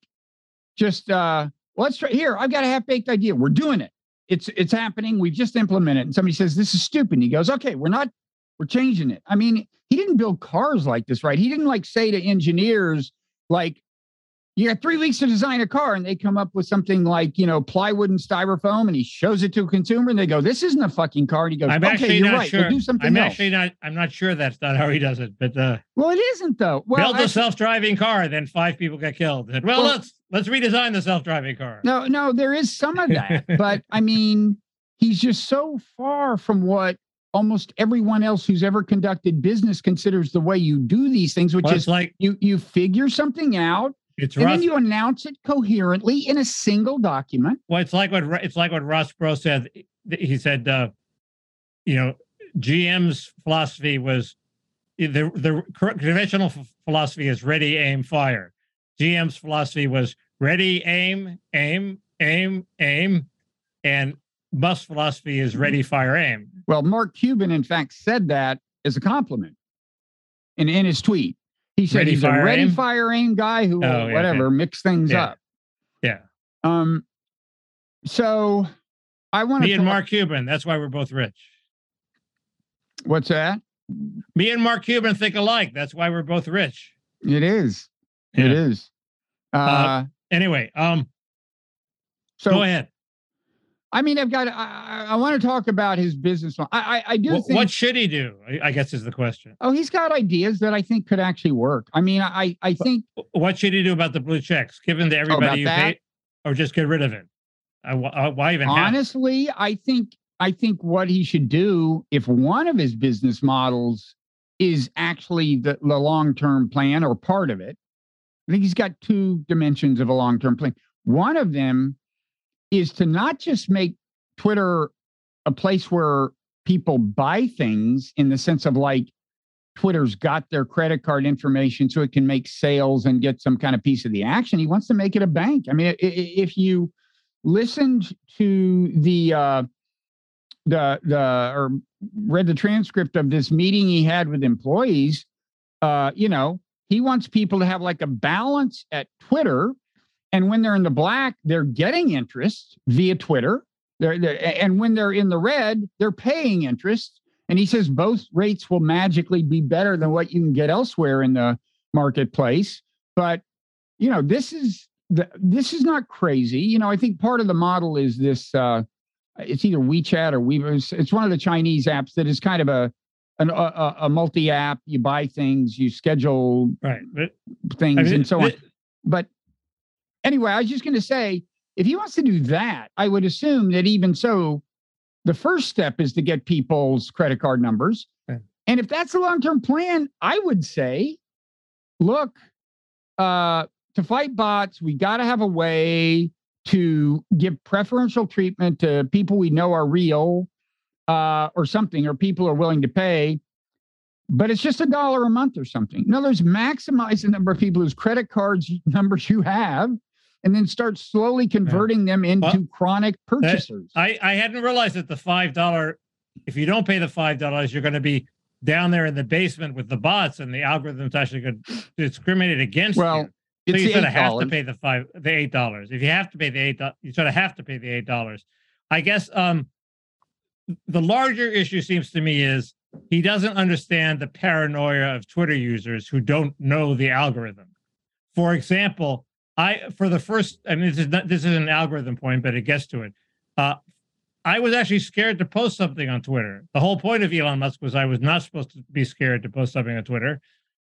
just uh let's try here. I've got a half-baked idea. We're doing it. It's it's happening. We've just implemented it. And somebody says, This is stupid. And he goes, Okay, we're not, we're changing it. I mean, he didn't build cars like this, right? He didn't like say to engineers, like, you got three weeks to design a car, and they come up with something like, you know, plywood and styrofoam, and he shows it to a consumer, and they go, This isn't a fucking car. And he goes, I'm Okay, actually you're not right. sure. We'll do something I'm else. actually not I'm not sure that's not how he does it, but uh well, it isn't though. Well, build a actually- self-driving car, then five people get killed. Well, Well- let's let's redesign the self-driving car. No, no, there is some of that, but I mean, he's just so far from what almost everyone else who's ever conducted business considers the way you do these things, which Well, is like you you figure something out it's and Ross. then you announce it coherently in a single document. Well, it's like what it's like what Ross Perot said. He said, uh, you know, GM's philosophy was the the conventional ph- philosophy is ready, aim, fire. GM's philosophy was ready, aim, aim, aim, aim, and Musk's philosophy is ready, fire, aim. Well, Mark Cuban, in fact, said that as a compliment in, in his tweet. He said Ready, he's fire, a ready aim? fire aim guy who Oh, yeah, whatever mix things Yeah. up. Yeah, Um, so I want to. me and Mark Cuban. That's why we're both rich. What's that? Me and Mark Cuban think alike. That's why we're both rich. It is. It Yeah. is. Uh, Anyway, um, so go ahead. I mean, I've got. I, I, want to talk about his business. model. I, I, I do What, think. what should he do? I, guess is the question. oh, he's got ideas that I think could actually work. I mean, I, I think What should he do about the blue checks? Given to everybody Oh, you that? pay, or just get rid of it? I, uh, why even honestly, I think I think what he should do if one of his business models is actually the, the long term plan or part of it. I think he's got two dimensions of a long term plan. One of them is to not just make Twitter a place where people buy things in the sense of like Twitter's got their credit card information so it can make sales and get some kind of piece of the action. He wants to make it a bank. I mean, if you listened to the uh, the the or read the transcript of this meeting he had with employees, uh, you know, he wants people to have like a balance at Twitter, and when they're in the black, they're getting interest via Twitter. They're, they're- and when they're in the red, they're paying interest. And he says both rates will magically be better than what you can get elsewhere in the marketplace. But you know, this is the, this is not crazy. You know, I think part of the model is this. Uh, it's either WeChat or Weibo. It's, one of the Chinese apps that is kind of a an, a, a- a multi app. You buy things, you schedule Right. Things, I mean, and so on. th- But anyway, I was just going to say, if he wants to do that, I would assume that even so, the first step is to get people's credit card numbers. Yeah. And if that's a long term plan, I would say, look, uh, to fight bots, we got to have a way to give preferential treatment to people we know are real uh, or something, or people are willing to pay. But it's just a dollar a month or something. In other words, maximize the number of people whose credit cards numbers you have, and then start slowly converting them into Well, chronic purchasers. I I hadn't realized that the five dollar. If you don't pay the five dollars, you're going to be down there in the basement with the bots, and the algorithm's actually going to discriminate against well, you. So you sort of have to pay the five, the eight dollars. If you have to pay the eight, you sort of have to pay the eight dollars. I guess um, the larger issue seems to me is he doesn't understand the paranoia of Twitter users who don't know the algorithm. For example, I for the first, I mean, this is not this is an algorithm point, but it gets to it. Uh, I was actually scared to post something on Twitter. The whole point of Elon Musk was I was not supposed to be scared to post something on Twitter,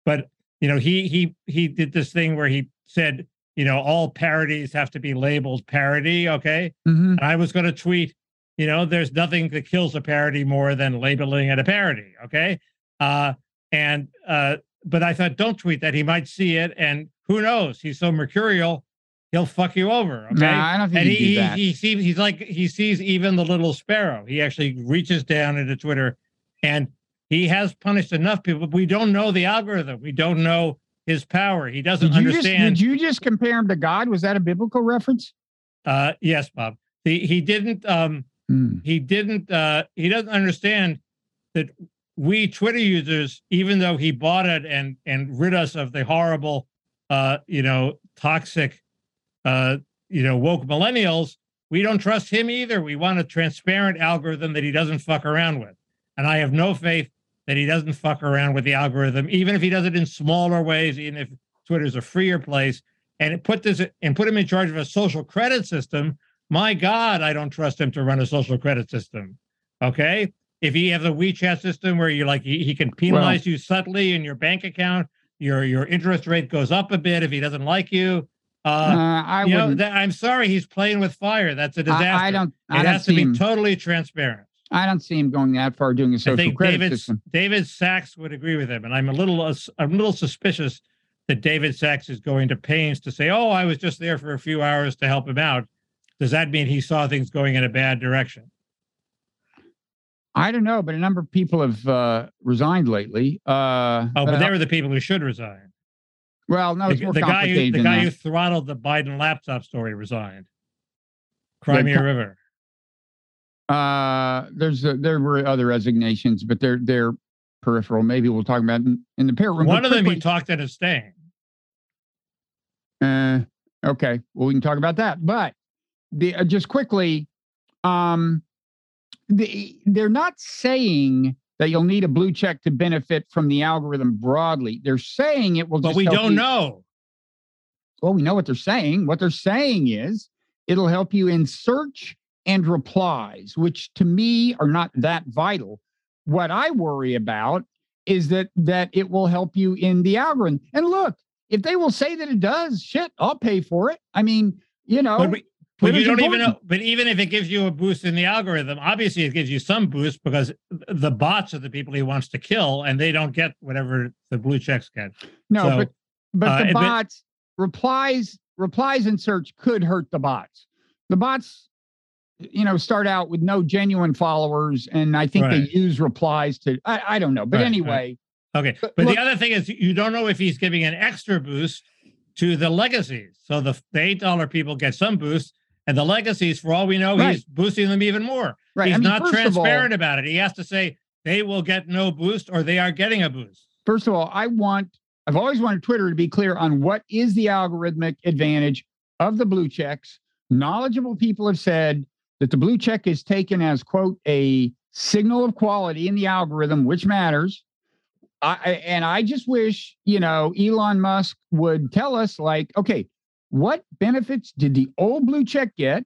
but you know, he he he did this thing where he said, you know, all parodies have to be labeled parody. Okay, Mhm. and I was going to tweet, you know, there's nothing that kills a parody more than labeling it a parody. Okay. Uh, and, uh, but I thought, don't tweet that. He might see it. And who knows? He's so mercurial, he'll fuck you over. Okay. Nah, I don't think and he, do he, that. he sees, he's like, he sees even the little sparrow. He actually reaches down into Twitter and he has punished enough people. We don't know the algorithm. We don't know his power. He doesn't Did you, just, understand. did you just compare him to God? Was that a biblical reference? uh, yes, Bob. He, he didn't, um, Hmm. he didn't uh he doesn't understand that we twitter users even though he bought it and and rid us of the horrible uh you know toxic uh you know woke millennials we don't trust him either we want a transparent algorithm that he doesn't fuck around with and i have no faith that he doesn't fuck around with the algorithm even if he does it in smaller ways even if twitter's a freer place and it put this and put him in charge of a social credit system my God, I don't trust him to run a social credit system. Okay. If he has a WeChat system where you like he, he can penalize you subtly in your bank account, your your interest rate goes up a bit if he doesn't like you. Uh, Uh, I you know, that, I'm sorry, he's playing with fire. That's a disaster. I, I don't. I it don't has to be him. totally transparent. I don't see him going that far doing a I social think credit David system. David Sacks would agree with him, and I'm a little us- I'm a little suspicious that David Sacks is going to pains to say, "Oh, I was just there for a few hours to help him out." Does that mean he saw things going in a bad direction? I don't know, but a number of people have uh, resigned lately. Uh, Oh, but uh, they were the people who should resign. well, no, the, more the guy who the guy that. who throttled the Biden laptop story resigned. Crimea co- River. Uh, there's uh there were other resignations, but they're they're peripheral. Maybe we'll talk about in, in the pair room. One of them he quickly- talked of staying. Uh, okay. Well, we can talk about that. But the uh, just quickly, um, the they're not saying that you'll need a blue check to benefit from the algorithm broadly. They're saying it will. But just we don't you- know. Well, we know what they're saying. What they're saying is it'll help you in search and replies, which to me are not that vital. What I worry about is that that it will help you in the algorithm. And look, if they will say that it does, shit, I'll pay for it. I mean, you know, we, but you don't even know. But even if it gives you a boost in the algorithm, obviously it gives you some boost because the bots are the people he wants to kill, and they don't get whatever the blue checks get. no, so, but but uh, the but- bots replies replies and search could hurt the bots. The bots, you know, start out with no genuine followers, and I think they use replies to. I, I don't know, but Right, right. anyway. Okay, But but look- the other thing is you don't know if he's giving an extra boost to the legacies. So the the eight dollar people get some boost, and the legacies, for all we know, Right. he's boosting them even more. Right. He's I mean, not of all- transparent about it. He has to say they will get no boost or they are getting a boost. First of all, I want, I've always wanted Twitter to be clear on what is the algorithmic advantage of the blue checks. Knowledgeable people have said that the blue check is taken as, quote, a signal of quality in the algorithm, which matters. I- and I just wish, you know, Elon Musk would tell us, like, okay, what benefits did the old blue check get?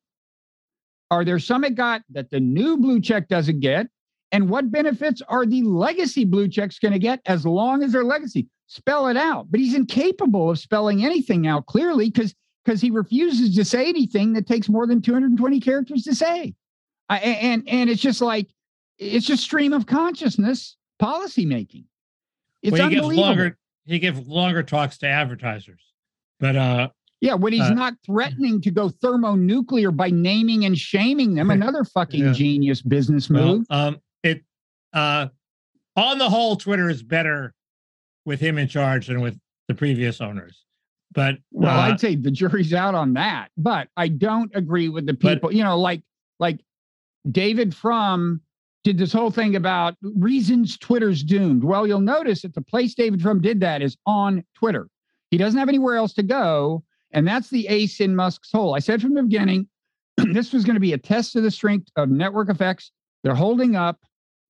Are there some it got that the new blue check doesn't get? And what benefits are the legacy blue checks going to get as long as they're legacy? Spell it out. But he's incapable of spelling anything out clearly because because he refuses to say anything that takes more than 220 characters to say. I, and and it's just like it's just stream of consciousness policy making. It's well, he gives unbelievable. longer. He gives longer talks to advertisers, but uh, Yeah, when he's Uh, not threatening to go thermonuclear by naming and shaming them, another fucking Yeah. genius business well, move. um, it uh, on the whole, Twitter is better with him in charge than with the previous owners. But Well, uh, I'd say the jury's out on that, but I don't agree with the But- people. you know, like like David Frum did this whole thing about reasons Twitter's doomed. Well, you'll notice that the place David Frum did that is on Twitter. He doesn't have anywhere else to go, and that's the ace in Musk's hole. I said from the beginning, this was going to be a test of the strength of network effects. They're holding up.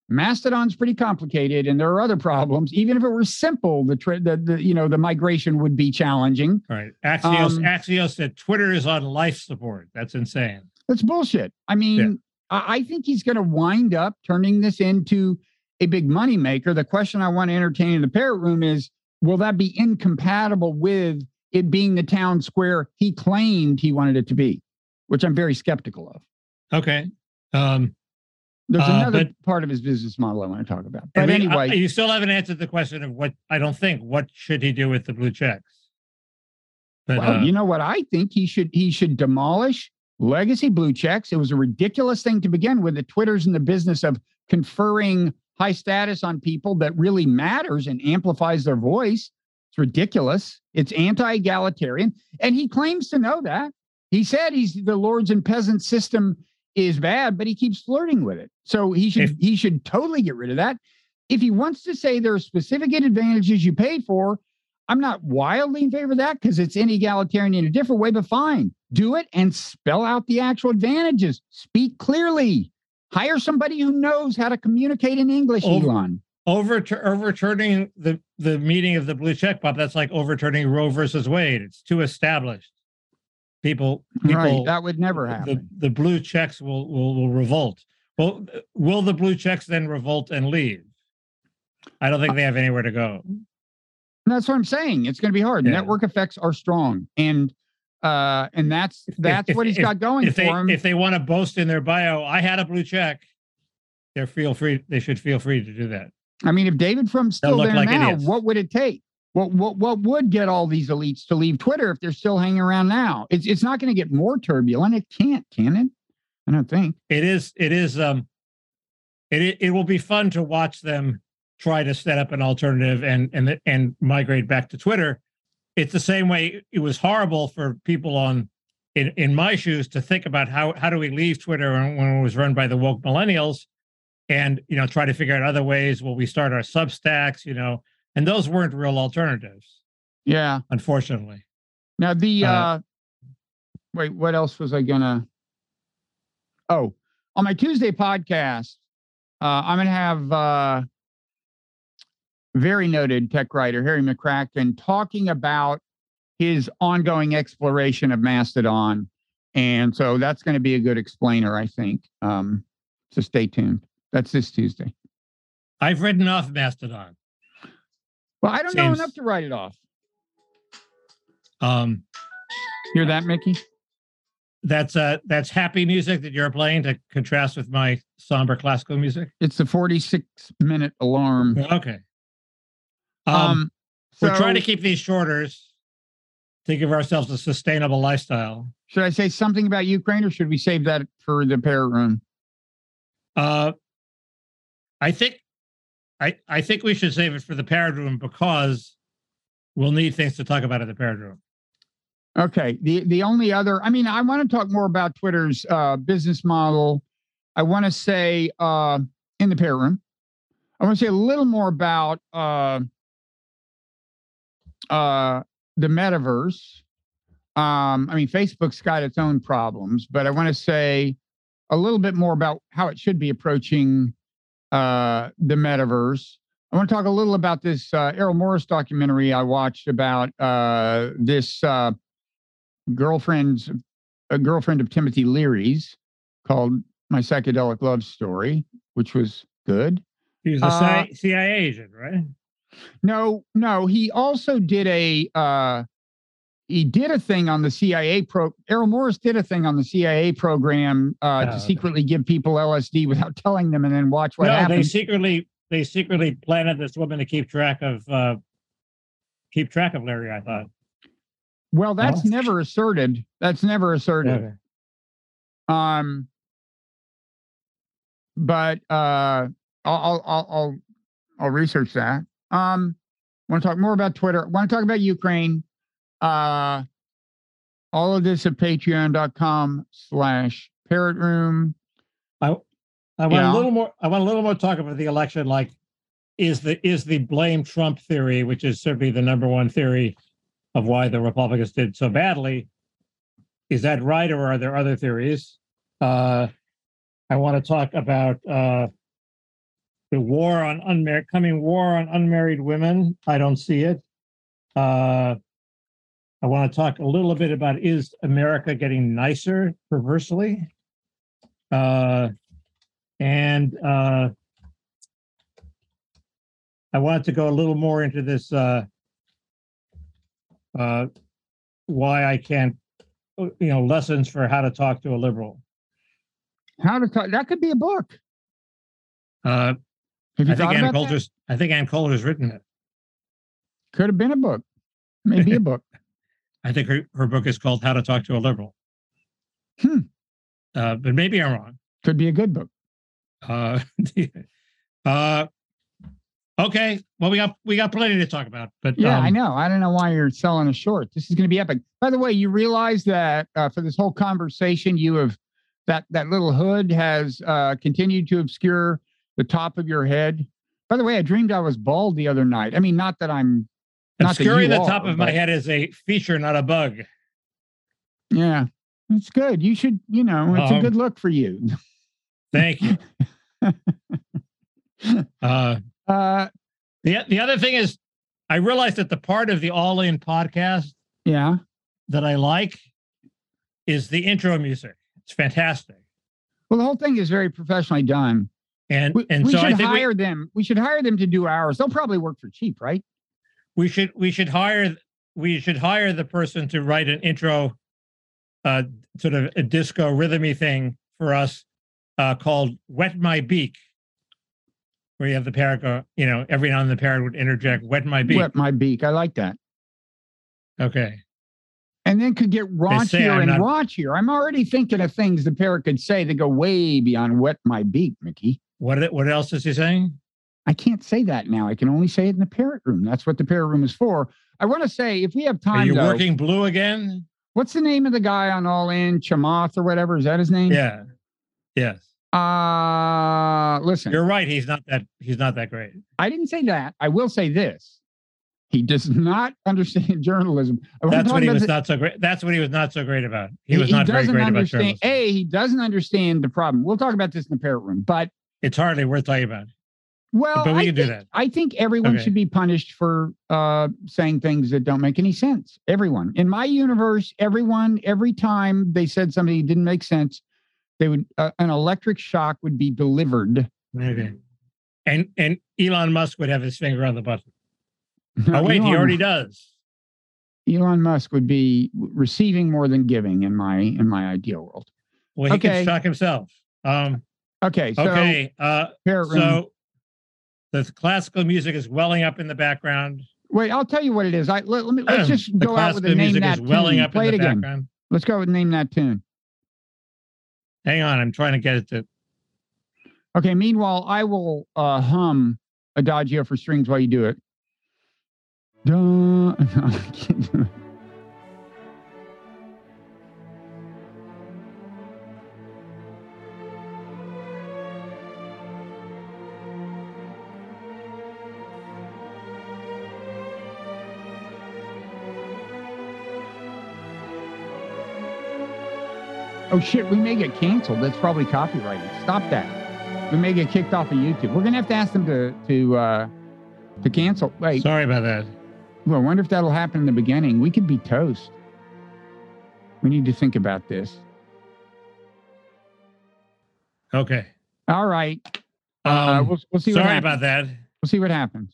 Mastodon's pretty complicated, and there are other problems. Even if it were simple, the, tra- the, the you know the migration would be challenging. all right, Axios um, Axios said Twitter is on life support. That's insane. That's bullshit. I mean, I, I think he's going to wind up turning this into a big money maker. The question I want to entertain in the parrot room is will that be incompatible with it being the town square he claimed he wanted it to be, which I'm very skeptical of. Okay. Um, There's Uh, another but- part of his business model I want to talk about. I But mean, uh, anyway, you still haven't answered the question of what I don't think. What should he do with the blue checks? But well, uh, you know what I think he should he should demolish legacy blue checks. It was a ridiculous thing to begin with. The Twitter's in the business of conferring high status on people that really matters and amplifies their voice. It's ridiculous. It's anti-egalitarian, and he claims to know that. He said he's the lords and peasants system is bad, but he keeps flirting with it. So he should If- he should totally get rid of that. If he wants to say there are specific advantages you pay for, I'm not wildly in favor of that because it's inegalitarian in a different way, but fine. Do it and spell out the actual advantages. Speak clearly. Hire somebody who knows how to communicate in English, Over- Elon. Overtur- overturning the the meeting of the blue check pop that's like overturning Roe versus Wade. It's too established. People, people right. That would never happen. the blue checks will, will will revolt. Well, will the blue checks then revolt and leave? I don't think they have anywhere to go. That's what I'm saying. It's going to be hard. Yeah. Network effects are strong. And uh and that's that's if- what he's if- got going If for they him. if they want to boast in their bio, I had a blue check. they're feel free. They should feel free to do that. I mean, if David Frum's still there like now, what would it take? What what what would get all these elites to leave Twitter if they're still hanging around now? It's it's not going to get more turbulent. It can't, can it? I don't think. It is. It is. Um, it it- will be fun to watch them try to set up an alternative and and and migrate back to Twitter. It's the same way it was horrible for people on in in my shoes to think about how how do we leave Twitter when it was run by the woke millennials, and you know try to figure out other ways. Will we start our Substacks? You know, and those weren't real alternatives, Yeah. unfortunately. Now the uh, Uh, wait, what else was I gonna? Oh, on my Tuesday podcast, uh, I'm gonna have uh, very noted tech writer Harry McCracken talking about his ongoing exploration of Mastodon, and so that's going to be a good explainer, I think. Um, so stay tuned. That's this Tuesday. I've written off Mastodon. Well, I don't know enough to write it off. Um, Hear that, Mickey? that's uh that's happy music that you're playing to contrast with my somber classical music. It's the 46 minute alarm. Okay. Um, Um, we're trying to keep these shorters to give ourselves a sustainable lifestyle. Should I say something about Ukraine or should we save that for the parrot room? Uh, I think, I I think we should save it for the parrot room because we'll need things to talk about at the parrot room. Okay. The the only other, I mean, I want to talk more about Twitter's uh, business model. I want to say uh, in the parrot room. I want to say a little more about uh, uh, the metaverse. Um, I mean, Facebook's got its own problems, but I want to say a little bit more about how it should be approaching uh, the metaverse. I want to talk a little about this uh, Errol Morris documentary I watched about uh, this uh, girlfriend's a girlfriend of Timothy Leary's called My Psychedelic Love Story, which was good. He's a Uh, CIA, CIA agent, right? No, no, he also did a uh he did a thing on the CIA pro Errol Morris did a thing on the CIA program uh Oh, to secretly give people LSD without telling them and then watch what no, they secretly they secretly planted this woman to keep track of uh keep track of Larry. I thought. well, that's never asserted. That's never asserted. Um, but uh, I'll I'll I'll I'll, I'll research that. Um, want to talk more about Twitter. Want to talk about Ukraine. Uh, all of this at patreon.com slash parrot room. I I want Yeah. a little more. I want a little more talk about the election. Like, is the is the blame Trump theory, which is certainly the number one theory of why the Republicans did so badly, is that right, or are there other theories? Uh, I want to talk about uh, the war on unmarried, coming war on unmarried women. I don't see it. Uh, I want to talk a little bit about is America getting nicer perversely? Uh, and uh, I wanted to go a little more into this uh, uh, why I can't, uh, you know, lessons for how to talk to a liberal. How to talk, that could be a book. Uh, Have you I think thought Ann that? I think Ann Coulter's written it. Could have been a book. Maybe a book. I think her, her book is called How to Talk to a Liberal. Hmm. Uh, but maybe I'm wrong. Could be a good book. Uh, uh, okay. Well, we got we got plenty to talk about. But Yeah, um, I know. I don't know why you're selling a short. This is going to be epic. By the way, you realize that uh, for this whole conversation, you have that that little hood has uh, continued to obscure the top of your head. By the way, I dreamed I was bald the other night. I mean, not that I'm not that Obscuring you the top are, of my head is a feature, not a bug. Yeah, it's good. You should, you know, it's a Um, good look for you. Thank you. uh, Uh, the the other thing is, I realized that the part of the All In podcast yeah. that I like is the intro music. It's fantastic, Well, the whole thing is very professionally done. and We, and we so I should think we, hire them. We should hire them to do ours. They'll probably work for cheap, right? We should we should hire we should hire the person to write an intro, uh, sort of a disco rhythmy thing for us, uh, called "Wet My Beak," where you have the parrot go, you know, every now and then the parrot would interject, wet my beak. Wet my beak. I like that. Okay. And then could get raunchier and not- raunchier. I'm already thinking of things the parrot could say that go way beyond wet my beak, Mickey. What what else is he saying? I can't say that now. I can only say it in the parrot room. That's what the parrot room is for. I want to say, if we have time. Are you though, working blue again? what's the name of the guy on All In? Chamath or whatever? Is that his name? Yeah. Yes. Uh listen, You're right. He's not that he's not that great. I didn't say that. I will say this. He does not understand journalism. That's what he was not so great. That's what he was not so great about. He was not very doesn't great about understand. journalism. A, he doesn't understand the problem. We'll talk about this in the parrot room. But It's hardly worth talking about. Well, But we I can do think, that. I think everyone Okay. should be punished for uh, saying things that don't make any sense. Everyone in my universe, everyone, every time they said something that didn't make sense, they would uh, an electric shock would be delivered. Okay. And and Elon Musk would have his finger on the button. Oh wait, he already does. Elon Musk would be receiving more than giving in my in my ideal world. Well, he Okay. can shock himself. Um, Okay, so okay. Uh, so the classical music is welling up in the background. Wait, I'll tell you what it is. I let, let me let's just go out with a name music that is welling tune. up Play in it the again. background. Let's go with name that tune. Hang on, I'm trying to get it to. Okay. Meanwhile, I will uh, hum Adagio for strings while you do it. Dun- No, I can't do it. Oh shit, we may get canceled. That's probably copyrighted. Stop that. We may get kicked off of YouTube. We're gonna have to ask them to to uh to cancel. Wait, Sorry about that. well, I wonder if that'll happen in the beginning. We could be toast. We need to think about this. Okay. All right. Uh, Um, we'll, we'll see what sorry happens. about that. We'll see what happens.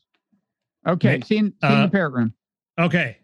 Okay. Nick, See you in, see in uh, the parrot room. Okay.